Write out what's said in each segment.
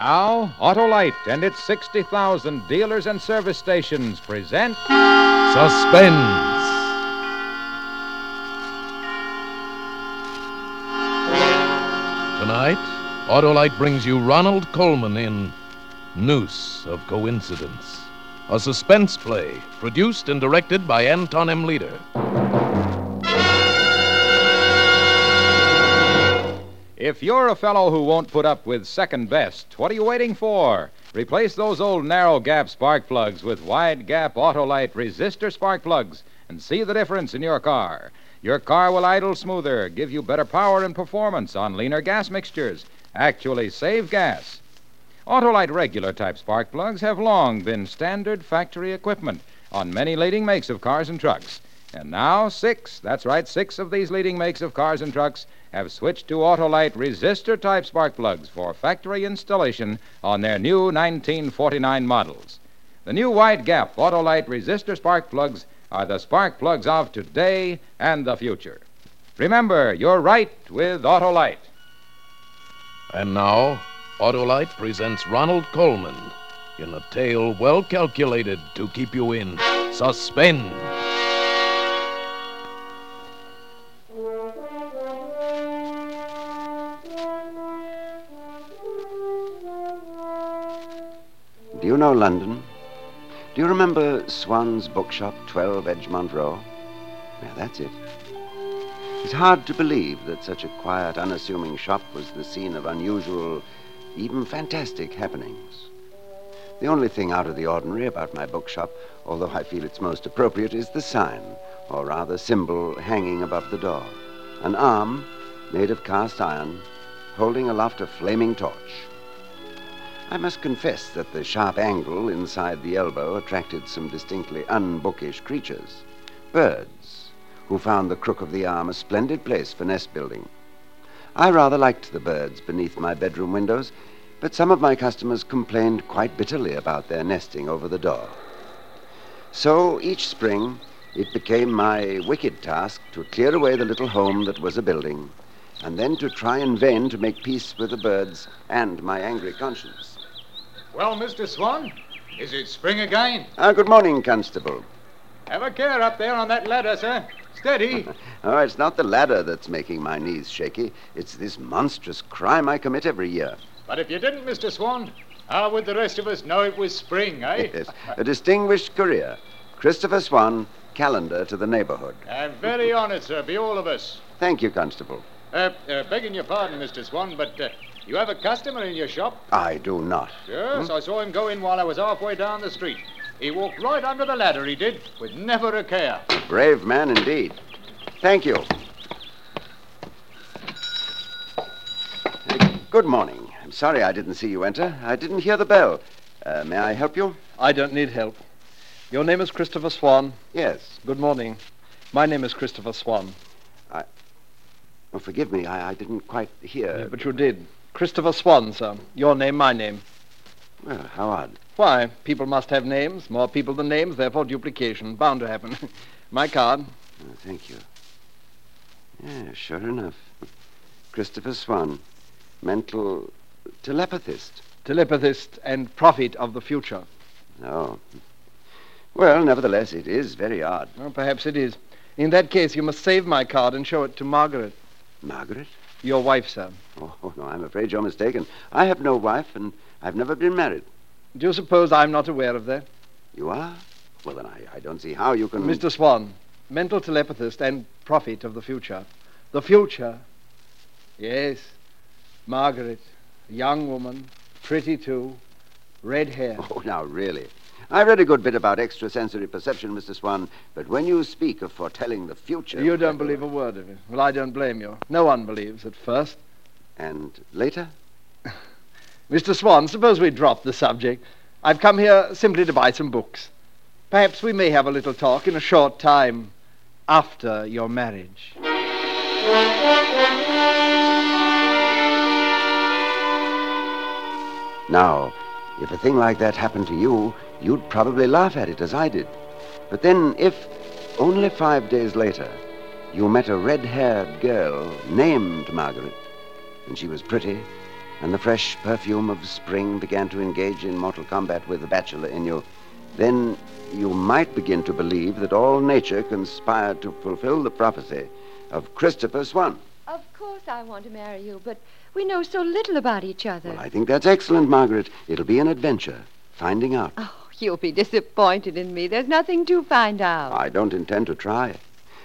Now, Autolite and its 60,000 dealers and service stations present Suspense. Tonight, Autolite brings you Ronald Colman in Noose of Coincidence, a suspense play produced and directed by Anton M. Leader. If you're a fellow who won't put up with second best, what are you waiting for? Replace those old narrow gap spark plugs with wide gap Autolite resistor spark plugs and see the difference in your car. Your car will idle smoother, give you better power and performance on leaner gas mixtures, actually save gas. Autolite regular type spark plugs have long been standard factory equipment on many leading makes of cars and trucks. And now, six, that's right, six of these leading makes of cars and trucks have switched to Autolite resistor type spark plugs for factory installation on their new 1949 models. The new wide gap Autolite resistor spark plugs are the spark plugs of today and the future. Remember, you're right with Autolite. And now, Autolite presents Ronald Colman in a tale well calculated to keep you in suspense. You know London? Do you remember Swan's Bookshop, 12 Edgemont Row? Yeah, that's it. It's hard to believe that such a quiet, unassuming shop was the scene of unusual, even fantastic happenings. The only thing out of the ordinary about my bookshop, although I feel it's most appropriate, is the sign, or rather symbol, hanging above the door. An arm, made of cast iron, holding aloft a flaming torch. I must confess that the sharp angle inside the elbow attracted some distinctly unbookish creatures. Birds, who found the crook of the arm a splendid place for nest building. I rather liked the birds beneath my bedroom windows, but some of my customers complained quite bitterly about their nesting over the door. So each spring, it became my wicked task to clear away the little home that was a building, and then to try in vain to make peace with the birds and my angry conscience. Well, Mr. Swan, is it spring again? Ah, good morning, Constable. Have a care up there on that ladder, sir. Steady. Oh, it's not the ladder that's making my knees shaky. It's this monstrous crime I commit every year. but if you didn't, Mr. Swan, how would the rest of us know it was spring, eh? Yes, a distinguished career. Christopher Swan, calendar to the neighborhood. I'm very honored, sir, be all of us. Thank you, Constable. Uh, uh, begging your pardon, Mr. Swan, but uh, you have a customer in your shop? I do not. Yes, I saw him go in while I was halfway down the street. He walked right under the ladder, he did, with never a care. Brave man indeed. Thank you. Good morning. I'm sorry I didn't see you enter. I didn't hear the bell. Uh, may I help you? I don't need help. Your name is Christopher Swan. Yes. Good morning. My name is Christopher Swan. Oh, forgive me. I, I didn't quite hear. Yeah, but you did. Christopher Swan, sir. Your name, my name. Well, how odd. Why? People must have names. More people than names, therefore duplication. Bound to happen. my card. Oh, thank you. Yeah, sure enough. Christopher Swan, mental telepathist. Telepathist and prophet of the future. Oh. Well, nevertheless, it is very odd. Well, perhaps it is. In that case, you must save my card and show it to Margaret. Margaret? Your wife, sir. Oh, no, I'm afraid you're mistaken. I have no wife, and I've never been married. Do you suppose I'm not aware of that? You are? Well, then I, I don't see how you can. Mr. Swan, mental telepathist and prophet of the future. The future. Yes. Margaret, young woman, pretty too, red hair. Oh, now, really. I read a good bit about extrasensory perception, Mr. Swan, but when you speak of foretelling the future. You don't believe a word of it. Well, I don't blame you. No one believes at first. And later? Mr. Swan, suppose we drop the subject. I've come here simply to buy some books. Perhaps we may have a little talk in a short time after your marriage. Now, if a thing like that happened to you, you'd probably laugh at it as I did. But then, if only five days later you met a red haired girl named Margaret, and she was pretty, and the fresh perfume of spring began to engage in mortal combat with the bachelor in you, then you might begin to believe that all nature conspired to fulfill the prophecy of Christopher Swan. Of course I want to marry you, but we know so little about each other. Well, I think that's excellent, Margaret. It'll be an adventure, finding out. Oh, you'll be disappointed in me. There's nothing to find out. I don't intend to try.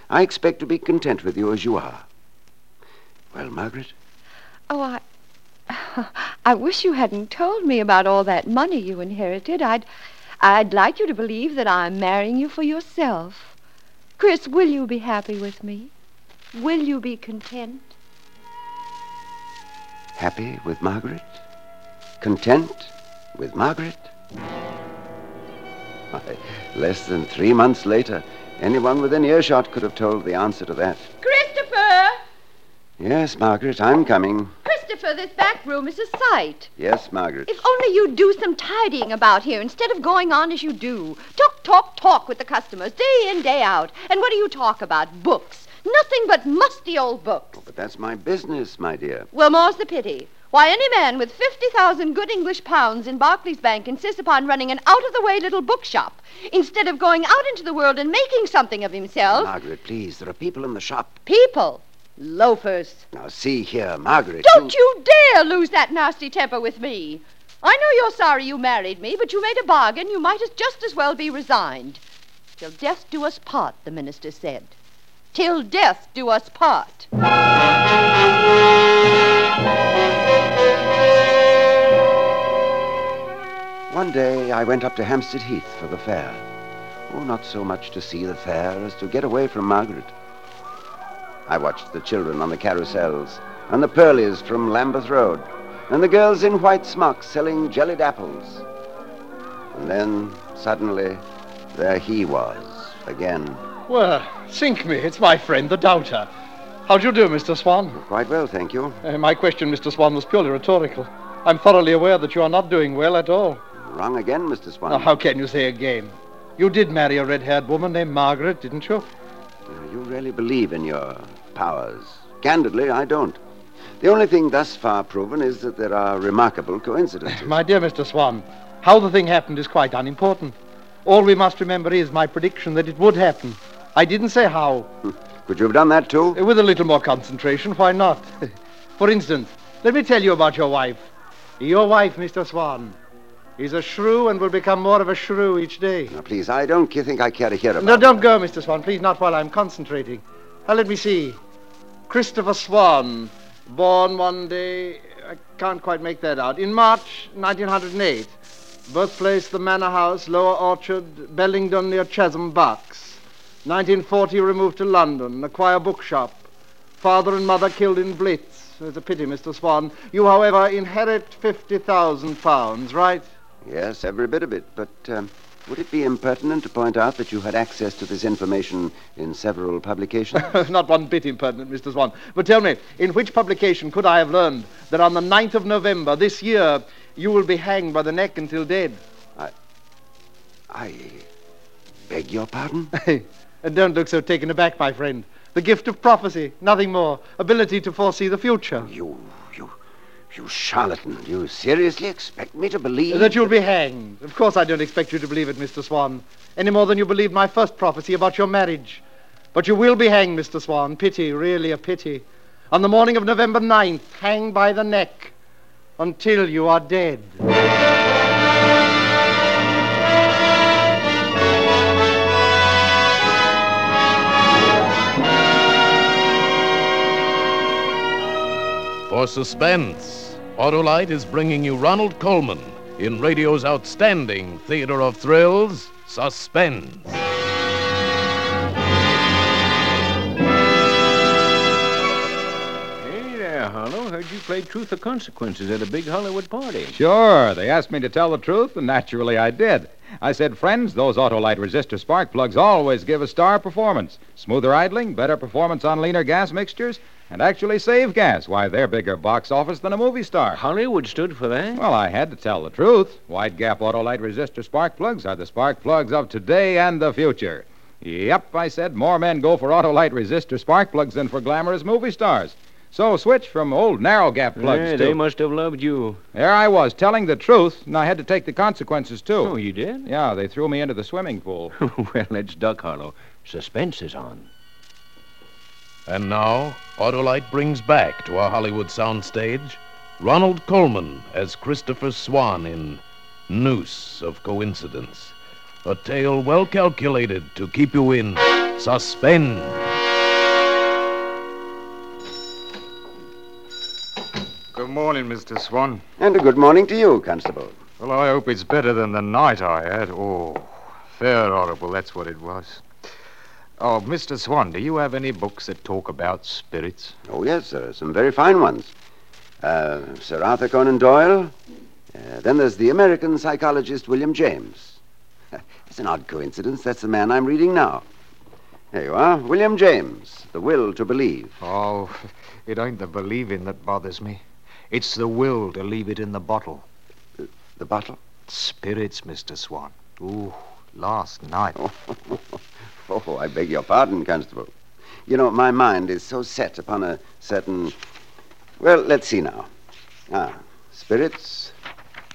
I expect to be content with you as you are. Well, Margaret, Oh, I. I wish you hadn't told me about all that money you inherited. I'd. I'd like you to believe that I'm marrying you for yourself. Chris, will you be happy with me? Will you be content? happy with Margaret? Content with Margaret? Why, less than three months later, anyone within earshot could have told the answer to that. Christopher! Yes, Margaret, I'm coming. Christopher, this back room is a sight. Yes, Margaret. If only you'd do some tidying about here instead of going on as you do. Talk, talk, talk with the customers, day in, day out. And what do you talk about? Books. Nothing but musty old books. Oh, but that's my business, my dear. Well, more's the pity. Why, any man with 50,000 good English pounds in Barclays Bank insists upon running an out of the way little bookshop instead of going out into the world and making something of himself. Margaret, please, there are people in the shop. People. Loafers. Now, see here, Margaret. Don't you dare lose that nasty temper with me. I know you're sorry you married me, but you made a bargain. You might as just as well be resigned. Till death do us part, the minister said. Till death do us part. One day I went up to Hampstead Heath for the fair. Oh, not so much to see the fair as to get away from Margaret. I watched the children on the carousels, and the pearlies from Lambeth Road, and the girls in white smocks selling jellied apples. And then, suddenly, there he was, again. Well, sink me. It's my friend, the doubter. How do you do, Mr. Swan? Quite well, thank you. Uh, my question, Mr. Swan, was purely rhetorical. I'm thoroughly aware that you are not doing well at all. Wrong again, Mr. Swan. Now, how can you say again? You did marry a red haired woman named Margaret, didn't you? Uh, You really believe in your powers. Candidly, I don't. The only thing thus far proven is that there are remarkable coincidences. My dear Mr. Swan, how the thing happened is quite unimportant. All we must remember is my prediction that it would happen. I didn't say how. Could you have done that too? Uh, With a little more concentration, why not? For instance, let me tell you about your wife. Your wife, Mr. Swan, is a shrew and will become more of a shrew each day. Now, please, I don't think I care to hear about No, don't that. go, Mr. Swan, please, not while I'm concentrating. Now, let me see. Christopher Swan, born one day, I can't quite make that out, in March 1908. Birthplace, the Manor House, Lower Orchard, Bellingdon near Chesham, Bucks. 1940, removed to London, acquire bookshop. Father and mother killed in Blitz. It's a pity, Mr. Swan. You, however, inherit 50,000 pounds, right? Yes, every bit of it. But um, would it be impertinent to point out that you had access to this information in several publications? Not one bit impertinent, Mr. Swan. But tell me, in which publication could I have learned that on the 9th of November this year you will be hanged by the neck until dead? I I beg your pardon? and don't look so taken aback, my friend. The gift of prophecy, nothing more. Ability to foresee the future. You, you, you charlatan. Do you seriously expect me to believe That you'll be hanged. Of course, I don't expect you to believe it, Mr. Swan, any more than you believed my first prophecy about your marriage. But you will be hanged, Mr. Swan. Pity, really a pity. On the morning of November 9th, hanged by the neck until you are dead. For suspense, Autolite is bringing you Ronald Colman in radio's outstanding theater of thrills, Suspense. Hey there, Harlow. Heard you played Truth or Consequences at a big Hollywood party. Sure. They asked me to tell the truth, and naturally I did. I said, friends, those Autolite resistor spark plugs always give a star performance. Smoother idling, better performance on leaner gas mixtures, and actually save gas. Why, they're bigger box office than a movie star. Hollywood stood for that? Well, I had to tell the truth. Wide gap Autolite resistor spark plugs are the spark plugs of today and the future. Yep, I said, more men go for Autolite resistor spark plugs than for glamorous movie stars. So switch from old narrow gap plugs Yeah, to. they must have loved you. There I was, telling the truth, and I had to take the consequences, too. Oh, you did? Yeah, they threw me into the swimming pool. well, it's Duck Hollow. Suspense is on. And now, Autolite brings back to our Hollywood soundstage Ronald Colman as Christopher Swan in Noose of Coincidence. A tale well calculated to keep you in suspense. Good morning, Mr. Swan. And a good morning to you, Constable. Well, I hope it's better than the night I had. Oh, fair horrible, that's what it was. Oh, Mr. Swan, do you have any books that talk about spirits? Oh, yes, there are some very fine ones. Uh, Sir Arthur Conan Doyle. Uh, then there's the American psychologist William James. It's an odd coincidence. That's the man I'm reading now. There you are. William James, The Will to Believe. Oh, it ain't the believing that bothers me. It's the will to leave it in the bottle. The bottle? Spirits, Mr. Swan. Ooh, last night. Oh, I beg your pardon, Constable. You know, my mind is so set upon a certain. Well, let's see now. Ah, spirits,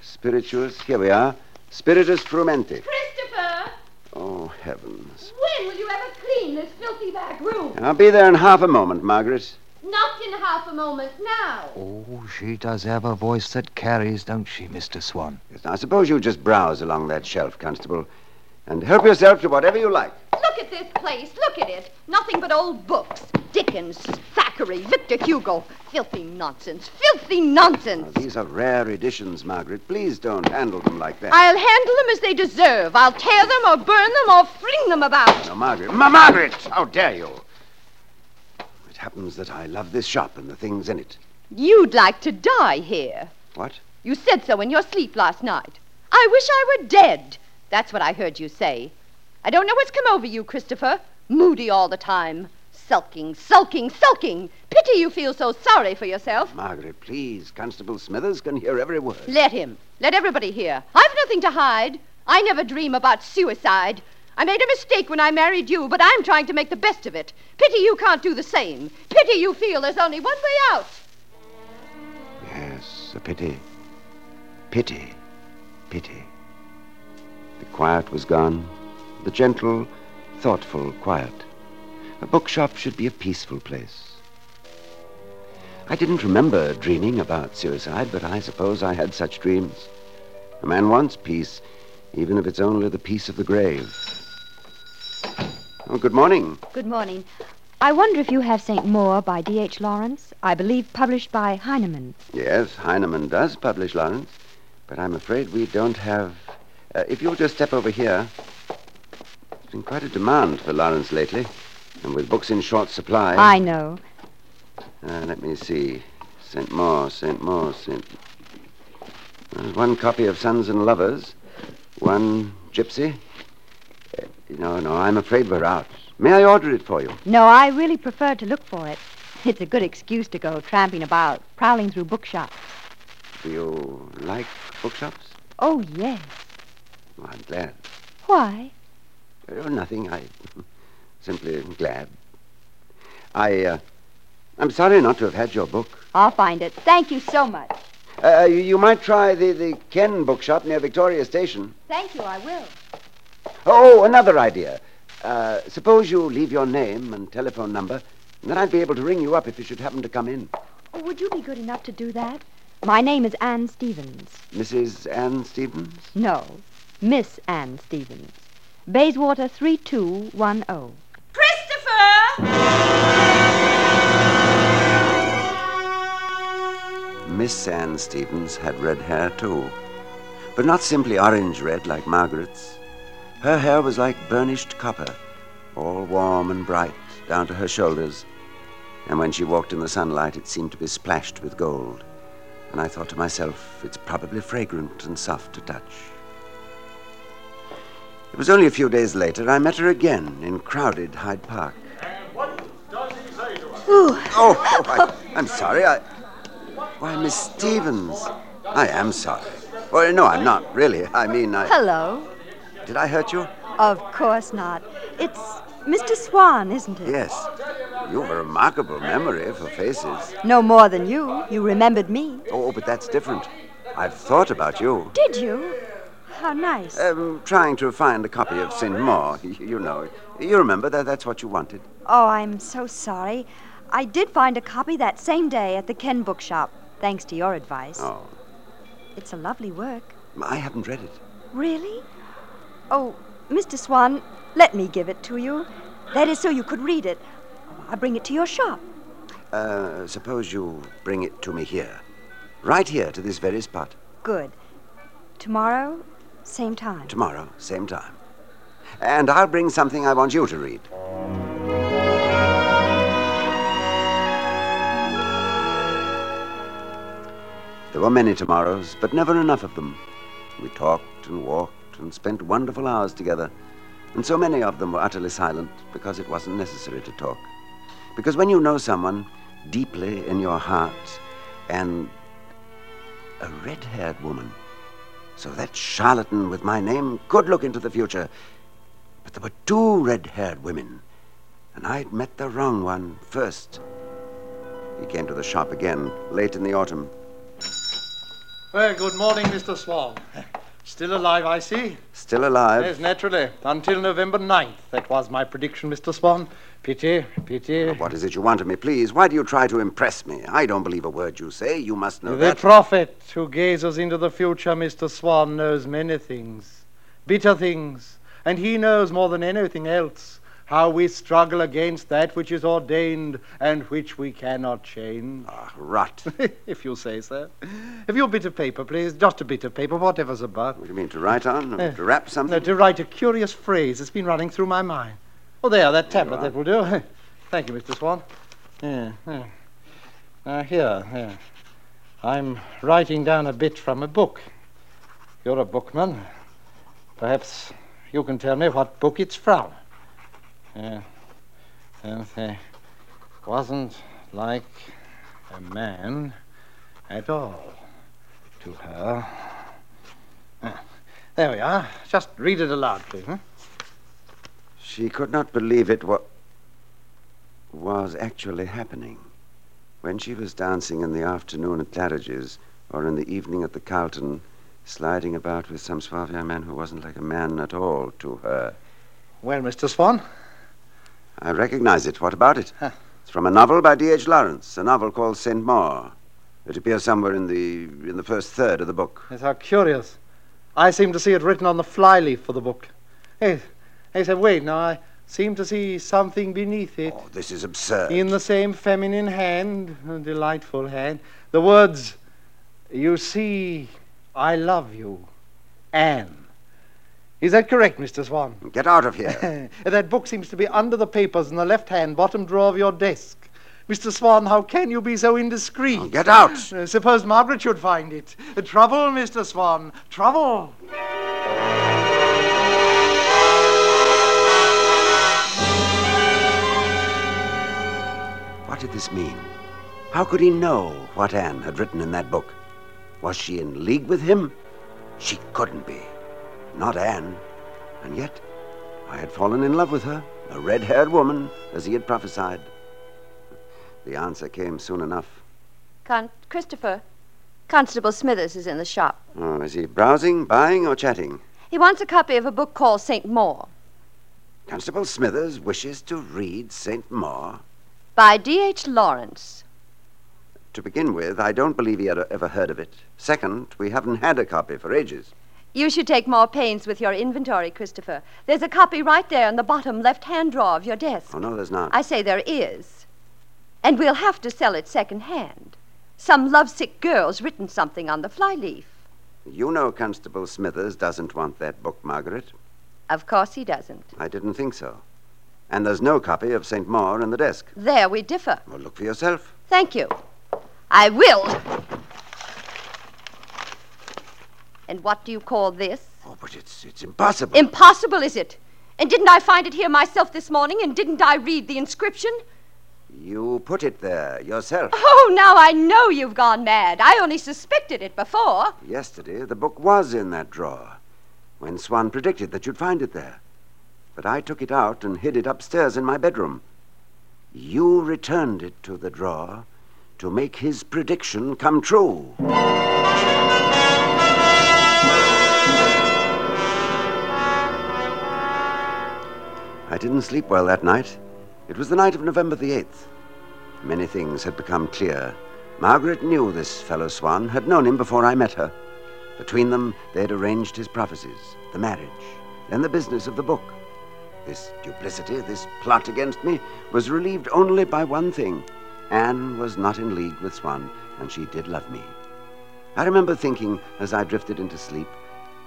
spirituous. Here we are. Spiritus frumenti. Christopher, Oh, heavens. when will you ever clean this filthy back room? I'll be there in half a moment, Margaret. Not in half a moment now. Oh, she does have a voice that carries, don't she, Mr. Swan? Yes, now, suppose you just browse along that shelf, Constable, and help yourself to whatever you like. Look at this place. Look at it. Nothing but old books. Dickens, Thackeray, Victor Hugo. Filthy nonsense. Filthy nonsense. Now, these are rare editions, Margaret. Please don't handle them like that. I'll handle them as they deserve. I'll tear them or burn them or fling them about. No, Margaret. Ma- Margaret! How dare you? It happens that I love this shop and the things in it. You'd like to die here. What? You said so in your sleep last night. I wish I were dead. That's what I heard you say. I don't know what's come over you, Christopher. Moody all the time. Sulking, sulking, sulking. Pity you feel so sorry for yourself. Margaret, please. Constable Smithers can hear every word. Let him. Let everybody hear. I've nothing to hide. I never dream about suicide. I made a mistake when I married you, but I'm trying to make the best of it. Pity you can't do the same. Pity you feel there's only one way out. Yes, a pity. Pity. Pity. The quiet was gone. The gentle, thoughtful quiet. A bookshop should be a peaceful place. I didn't remember dreaming about suicide, but I suppose I had such dreams. A man wants peace, even if it's only the peace of the grave. Oh, good morning. Good morning. I wonder if you have St. Mawr by D.H. Lawrence. I believe published by Heinemann. Yes, Heinemann does publish Lawrence, but I'm afraid we don't have. Uh, if you'll just step over here. There's been quite a demand for Lawrence lately, and with books in short supply. I know. Uh, let me see. St. Mawr, St. Mawr, St. There's one copy of Sons and Lovers, one Gypsy. Uh, no, no, I'm afraid we're out. May I order it for you? No, I really prefer to look for it. It's a good excuse to go tramping about, prowling through bookshops. Do you like bookshops? Oh, yes. Oh, I'm glad. Why? Oh, nothing. I simply am glad. I, uh, I'm sorry not to have had your book. I'll find it. Thank you so much. Uh, you, you might try the, the Ken bookshop near Victoria Station. Thank you, I will. Oh, another idea. Uh, suppose you leave your name and telephone number, and then I'd be able to ring you up if you should happen to come in. Oh, would you be good enough to do that? My name is Anne Stevens. Mrs. Anne Stevens? No, Miss Anne Stevens. Bayswater 3210. Christopher! Miss Ann Stevens had red hair, too. But not simply orange red like Margaret's. Her hair was like burnished copper, all warm and bright down to her shoulders. And when she walked in the sunlight, it seemed to be splashed with gold. And I thought to myself, it's probably fragrant and soft to touch. It was only a few days later I met her again in crowded Hyde Park. Oh, oh I, I'm sorry. I, why, Miss Stevens. I am sorry. Well, no, I'm not really. I mean, I. Hello. Did I hurt you? Of course not. It's Mr. Swan, isn't it? Yes. You've a remarkable memory for faces. No more than you. You remembered me. Oh, but that's different. I've thought about you. Did you? How nice. Um, trying to find a copy of St. Mawr. You, know. You remember that that's what you wanted. Oh, I'm so sorry. I did find a copy that same day at the Ken bookshop, thanks to your advice. Oh, It's a lovely work. I haven't read it. Really? Oh, Mr. Swan, let me give it to you. That is so you could read it. I'll bring it to your shop. Uh, suppose you bring it to me here. Right here to this very spot. Good. Tomorrow, same time. Tomorrow, same time. And I'll bring something I want you to read. There were many tomorrows, but never enough of them. We talked and walked and spent wonderful hours together, and so many of them were utterly silent because it wasn't necessary to talk. Because when you know someone deeply in your heart, and a red haired woman, so that charlatan with my name could look into the future. But there were two red haired women, and I'd met the wrong one first. He came to the shop again late in the autumn. Well, good morning, Mr. Swan. Still alive, I see. Still alive. Yes, naturally. Until November 9th. That was my prediction, Mr. Swan. Pity, pity. Oh, what is it you want of me, please? Why do you try to impress me? I don't believe a word you say. You must know The that. The prophet who gazes into the future, Mr. Swan, knows many things, bitter things, and he knows more than anything else how we struggle against that which is ordained and which we cannot change. Ah, rot. if you say so. Have you a bit of paper, please? Just a bit of paper, whatever's about. What do you mean, to write on? Eh. to wrap something? No, to write a curious phrase that's been running through my mind. Oh, there, that There tablet, that will do. Thank you, Mr. Swan. Yeah, yeah. Uh, here, here. I'm writing down a bit from a book. You're a bookman. Perhaps you can tell me what book it's from. Yeah. And uh, wasn't like a man at all to her. Ah, there we are. Just read it aloud, please. Huh? She could not believe it wa- was actually happening. When she was dancing in the afternoon at Claridge's, or in the evening at the Carlton, sliding about with some suave young man who wasn't like a man at all to her. Well, Mr. Swan, I recognize it. What about it? Huh. It's from a novel by D.H. Lawrence, a novel called St. Mawr. It appears somewhere in the in the first third of the book. Yes, how curious. I seem to see it written on the flyleaf for the book. Hey, hey, say, wait, now I seem to see something beneath it. Oh, this is absurd. In the same feminine hand, a delightful hand, the words, You see, I love you, Anne. Is that correct, Mr. Swan? Get out of here. that book seems to be under the papers in the left hand bottom drawer of your desk. Mr. Swan, how can you be so indiscreet? Oh, get out. Uh, suppose Margaret should find it. Uh, trouble, Mr. Swan. Trouble. What did this mean? How could he know what Anne had written in that book? Was she in league with him? She couldn't be. Not Anne. And yet, I had fallen in love with her, a red haired woman, as he had prophesied. The answer came soon enough. Con- Christopher, Constable Smithers is in the shop. Oh, is he browsing, buying, or chatting? He wants a copy of a book called St. Mawr Constable Smithers wishes to read St. Mawr. by D.H. Lawrence. To begin with, I don't believe he had ever heard of it. Second, we haven't had a copy for ages. You should take more pains with your inventory, Christopher. There's a copy right there in the bottom left hand drawer of your desk. Oh, no, there's not. I say there is. And we'll have to sell it second hand. Some lovesick girl's written something on the flyleaf. You know Constable Smithers doesn't want that book, Margaret. Of course he doesn't. I didn't think so. And there's no copy of St. Mawr in the desk. There we differ. Well, look for yourself. Thank you. I will. And what do you call this? Oh, but it's it's impossible. Impossible, is it? And didn't I find it here myself this morning, and didn't I read the inscription? you put it there yourself. Oh, now I know you've gone mad. I only suspected it before. Yesterday, the book was in that drawer when Swan predicted that you'd find it there. But I took it out and hid it upstairs in my bedroom. you returned it to the drawer to make his prediction come true. I didn't sleep well that night. It was the night of November the 8th. Many things had become clear. Margaret knew this fellow Swan, had known him before I met her. Between them, they had arranged his prophecies, the marriage, then the business of the book. This duplicity, this plot against me, was relieved only by one thing. Anne was not in league with Swan, and she did love me. I remember thinking, as I drifted into sleep,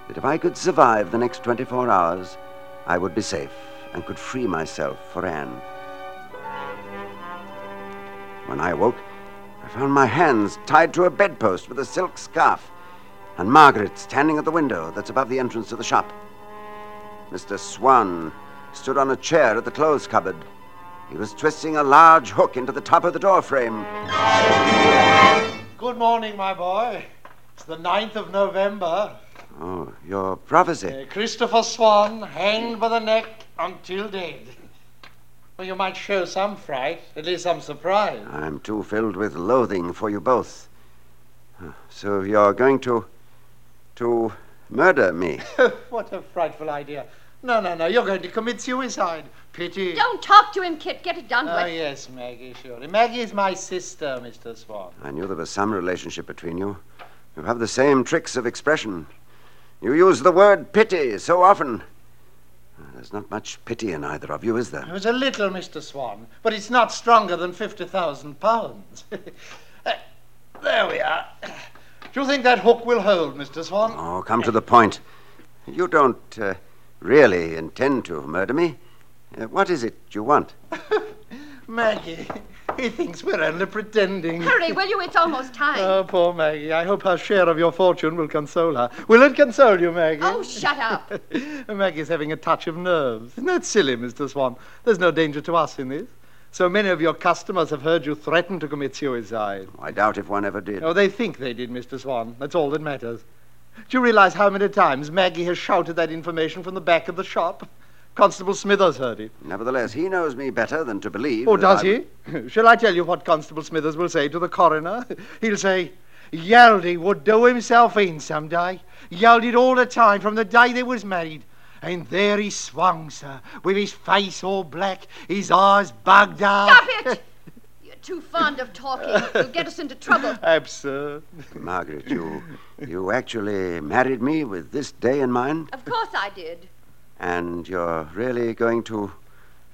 that if I could survive the next 24 hours, I would be safe and could free myself for Anne. When I awoke, I found my hands tied to a bedpost with a silk scarf, and Margaret standing at the window that's above the entrance to the shop. Mr. Swan stood on a chair at the clothes cupboard. He was twisting a large hook into the top of the door frame. Good morning, my boy. It's the 9th of November. Oh, your prophecy. Uh, Christopher Swan hanged by the neck until dead. Well, you might show some fright, at least some surprise. I'm too filled with loathing for you both. So you're going to. to murder me? what a frightful idea. No, no, no, you're going to commit suicide. Pity. Don't talk to him, Kit. Get it done Oh, with. yes, Maggie, surely. Maggie is my sister, Mr. Swan. I knew there was some relationship between you. You have the same tricks of expression. You use the word pity so often. There's not much pity in either of you, is there? It was a little, Mr. Swan, but it's not stronger than 50,000 pounds. Uh, there we are. Do you think that hook will hold, Mr. Swan? Oh, come to the point. You don't uh, really intend to murder me. Uh, what is it you want? Maggie, he thinks we're only pretending. Hurry, will you? It's almost time. Oh, poor Maggie. I hope her share of your fortune will console her. Will it console you, Maggie? oh, shut up. Maggie's having a touch of nerves. Isn't that silly, Mr. Swan? There's no danger to us in this. So many of your customers have heard you threaten to commit suicide. I doubt if one ever did. Oh, they think they did, Mr. Swan. That's all that matters. Do you realize how many times Maggie has shouted that information from the back of the shop? Constable Smithers heard it. Nevertheless, he knows me better than to believe. Oh, does I- he? Shall I tell you what Constable Smithers will say to the coroner? He'll say, Yaldy would do himself in some day. Yelled all the time from the day they was married. And there he swung, sir, with his face all black, his eyes bugged out. Stop it! You're too fond of talking. You'll get us into trouble. Absurd. Margaret, you, you actually married me with this day in mind? Of course I did. And you're really going to,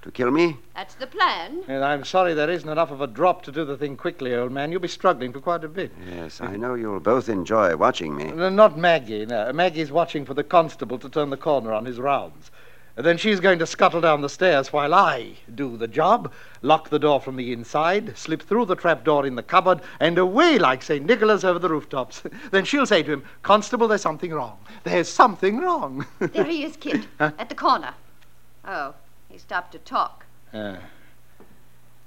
to kill me? That's the plan. And I'm sorry there isn't enough of a drop to do the thing quickly, old man. You'll be struggling for quite a bit. Yes, I know you'll both enjoy watching me. No, Not Maggie, no. Maggie's watching for the constable to turn the corner on his rounds. And then she's going to scuttle down the stairs while I do the job, lock the door from the inside, slip through the trap door in the cupboard, and away like St. Nicholas over the rooftops. then she'll say to him, Constable, there's something wrong. There's something wrong. There he is, Kit, at the corner. Oh, he stopped to talk. Uh,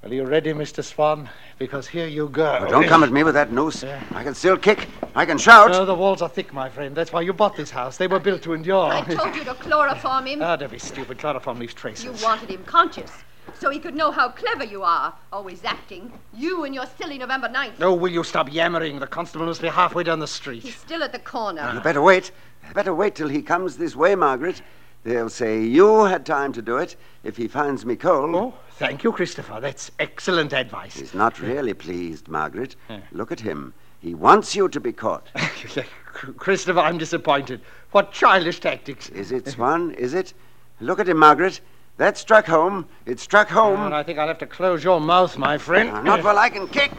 well, are you ready, Mr. Swan? Because here you go. Oh, don't come at me with that noose. I can still kick. I can shout. Oh, the walls are thick, my friend. That's why you bought this house. They were built to endure. I told you to chloroform him. Ah, don't be stupid. Chloroform leaves traces. You wanted him conscious, so he could know how clever you are, always acting. You and your silly November 9th. Oh, will you stop yammering? The constable must be halfway down the street. He's still at the corner. You better wait. Better wait till he comes this way, Margaret. They'll say you had time to do it if he finds me cold. Oh, thank you, Christopher. That's excellent advice. He's not really pleased, Margaret. Look at him. He wants you to be caught. Christopher, I'm disappointed. What childish tactics. Is it, Swan? Is it? Look at him, Margaret. That struck home. It struck home. And I think I'll have to close your mouth, my friend. Uh, not while I can kick.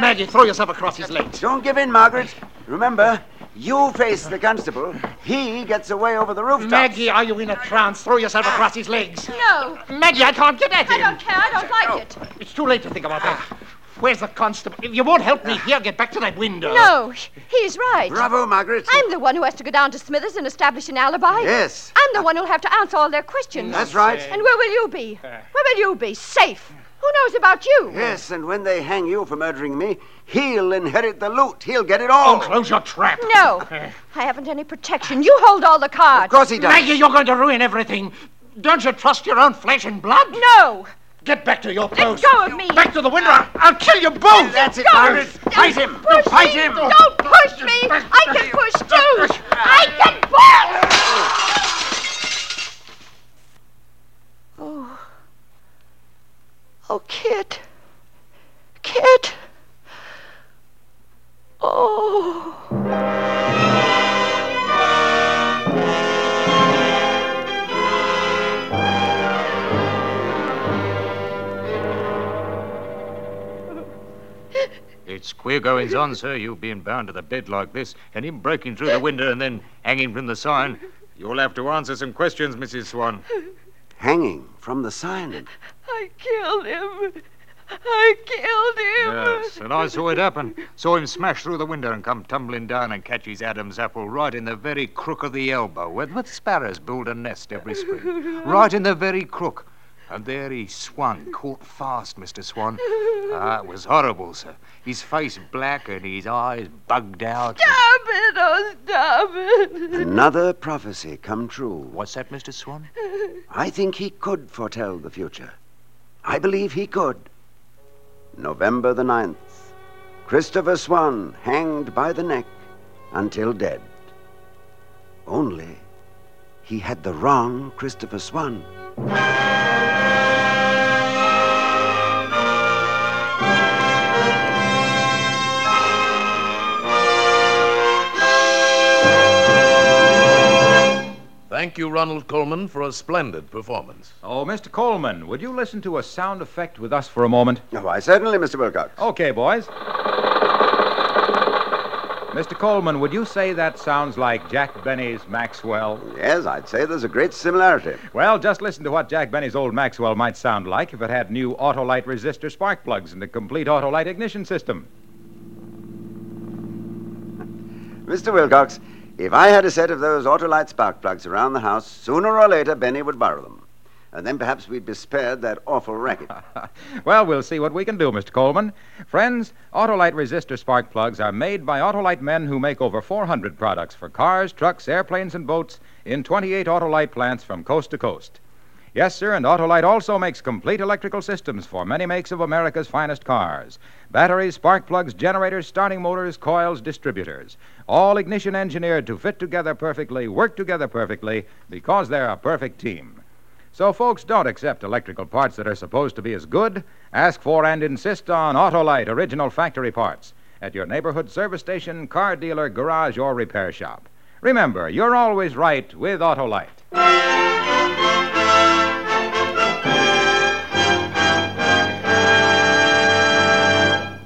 Maggie, throw yourself across his legs. Don't give in, Margaret. Remember, you face the constable. He gets away over the rooftop. Maggie, are you in a trance? Throw yourself ah. across his legs. No, Maggie, I can't get at him. I don't care. I don't like it. It's too late to think about that. Where's the constable? If you won't help me here, get back to that window. No, he's right. Bravo, Margaret. I'm the one who has to go down to Smithers and establish an alibi. Yes. I'm the one who'll have to answer all their questions. That's right. And where will you be? Uh. Where will you be? Safe. Who knows about you? Yes, and when they hang you for murdering me, he'll inherit the loot. He'll get it all. Oh, close your trap. No, I haven't any protection. You hold all the cards. Of course he does. Maggie, you're going to ruin everything. Don't you trust your own flesh and blood? No, Get back to your post. Let post. go of me. Back to the window. I'll kill you both. That's it, Go. Margaret. Fight him. Push Fight me. him. Don't push me. I can push too. I can push. Oh. Oh, Kit. Kit. Oh. It's queer goings on, sir, you being bound to the bed like this, and him breaking through the window and then hanging from the sign. You'll have to answer some questions, Mrs. Swan. Hanging from the sign. I killed him. I killed him. Yes, and I saw it happen. Saw him smash through the window and come tumbling down and catch his Adam's apple right in the very crook of the elbow, where the sparrows build a nest every spring. Right in the very crook. And there he swung, caught fast, Mr. Swan. Ah, it was horrible, sir. His face black and his eyes bugged out. Stop it. Oh, stop it. Another prophecy come true. What's that, Mr. Swan? I think he could foretell the future. I believe he could. November the 9th. Christopher Swan hanged by the neck until dead. Only he had the wrong Christopher Swan. Thank you, Ronald Colman, for a splendid performance. Oh, Mr. Colman, would you listen to a sound effect with us for a moment? Oh, why, certainly, Mr. Wilcox. Okay, boys. Mr. Colman, would you say that sounds like Jack Benny's Maxwell? Yes, I'd say there's a great similarity. Well, just listen to what Jack Benny's old Maxwell might sound like if it had new Autolite resistor spark plugs and a complete Autolite ignition system. Mr. Wilcox, if I had a set of those Autolite spark plugs around the house, sooner or later Benny would borrow them. And then perhaps we'd be spared that awful racket. well, we'll see what we can do, Mr. Colman. Friends, Autolite resistor spark plugs are made by Autolite men who make over 400 products for cars, trucks, airplanes, and boats in 28 Autolite plants from coast to coast. Yes, sir, and Autolite also makes complete electrical systems for many makes of America's finest cars batteries, spark plugs, generators, starting motors, coils, distributors. All ignition engineered to fit together perfectly, work together perfectly, because they're a perfect team. So, folks, don't accept electrical parts that are supposed to be as good. Ask for and insist on Autolite original factory parts at your neighborhood service station, car dealer, garage, or repair shop. Remember, you're always right with Autolite.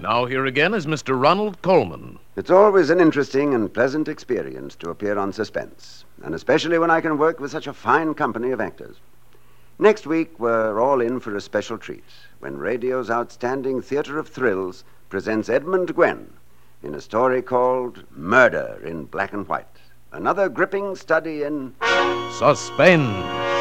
Now, here again is Mr. Ronald Colman. It's always an interesting and pleasant experience to appear on Suspense, and especially when I can work with such a fine company of actors. Next week, we're all in for a special treat when radio's outstanding theater of thrills presents Edmund Gwenn in a story called Murder in Black and White. Another gripping study in. Suspense.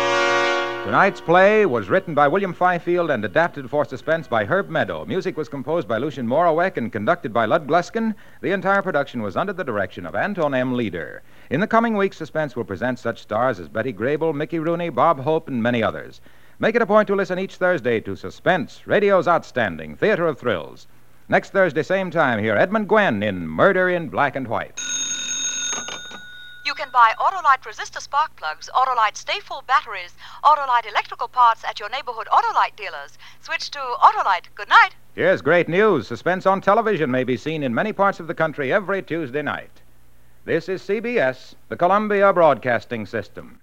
Tonight's play was written by William Fifield and adapted for suspense by Herb Meadow. Music was composed by Lucien Moraweck and conducted by Lud Gluskin. The entire production was under the direction of Anton M. Leader. In the coming weeks, Suspense will present such stars as Betty Grable, Mickey Rooney, Bob Hope, and many others. Make it a point to listen each Thursday to Suspense, radio's outstanding theater of thrills. Next Thursday, same time, here, Edmund Gwenn in Murder in Black and White. You can buy Autolite resistor spark plugs, Autolite stay full batteries, Autolite electrical parts at your neighborhood Autolite dealers. Switch to Autolite. Good night. Here's great news. Suspense on television may be seen in many parts of the country every Tuesday night. This is CBS, the Columbia Broadcasting System.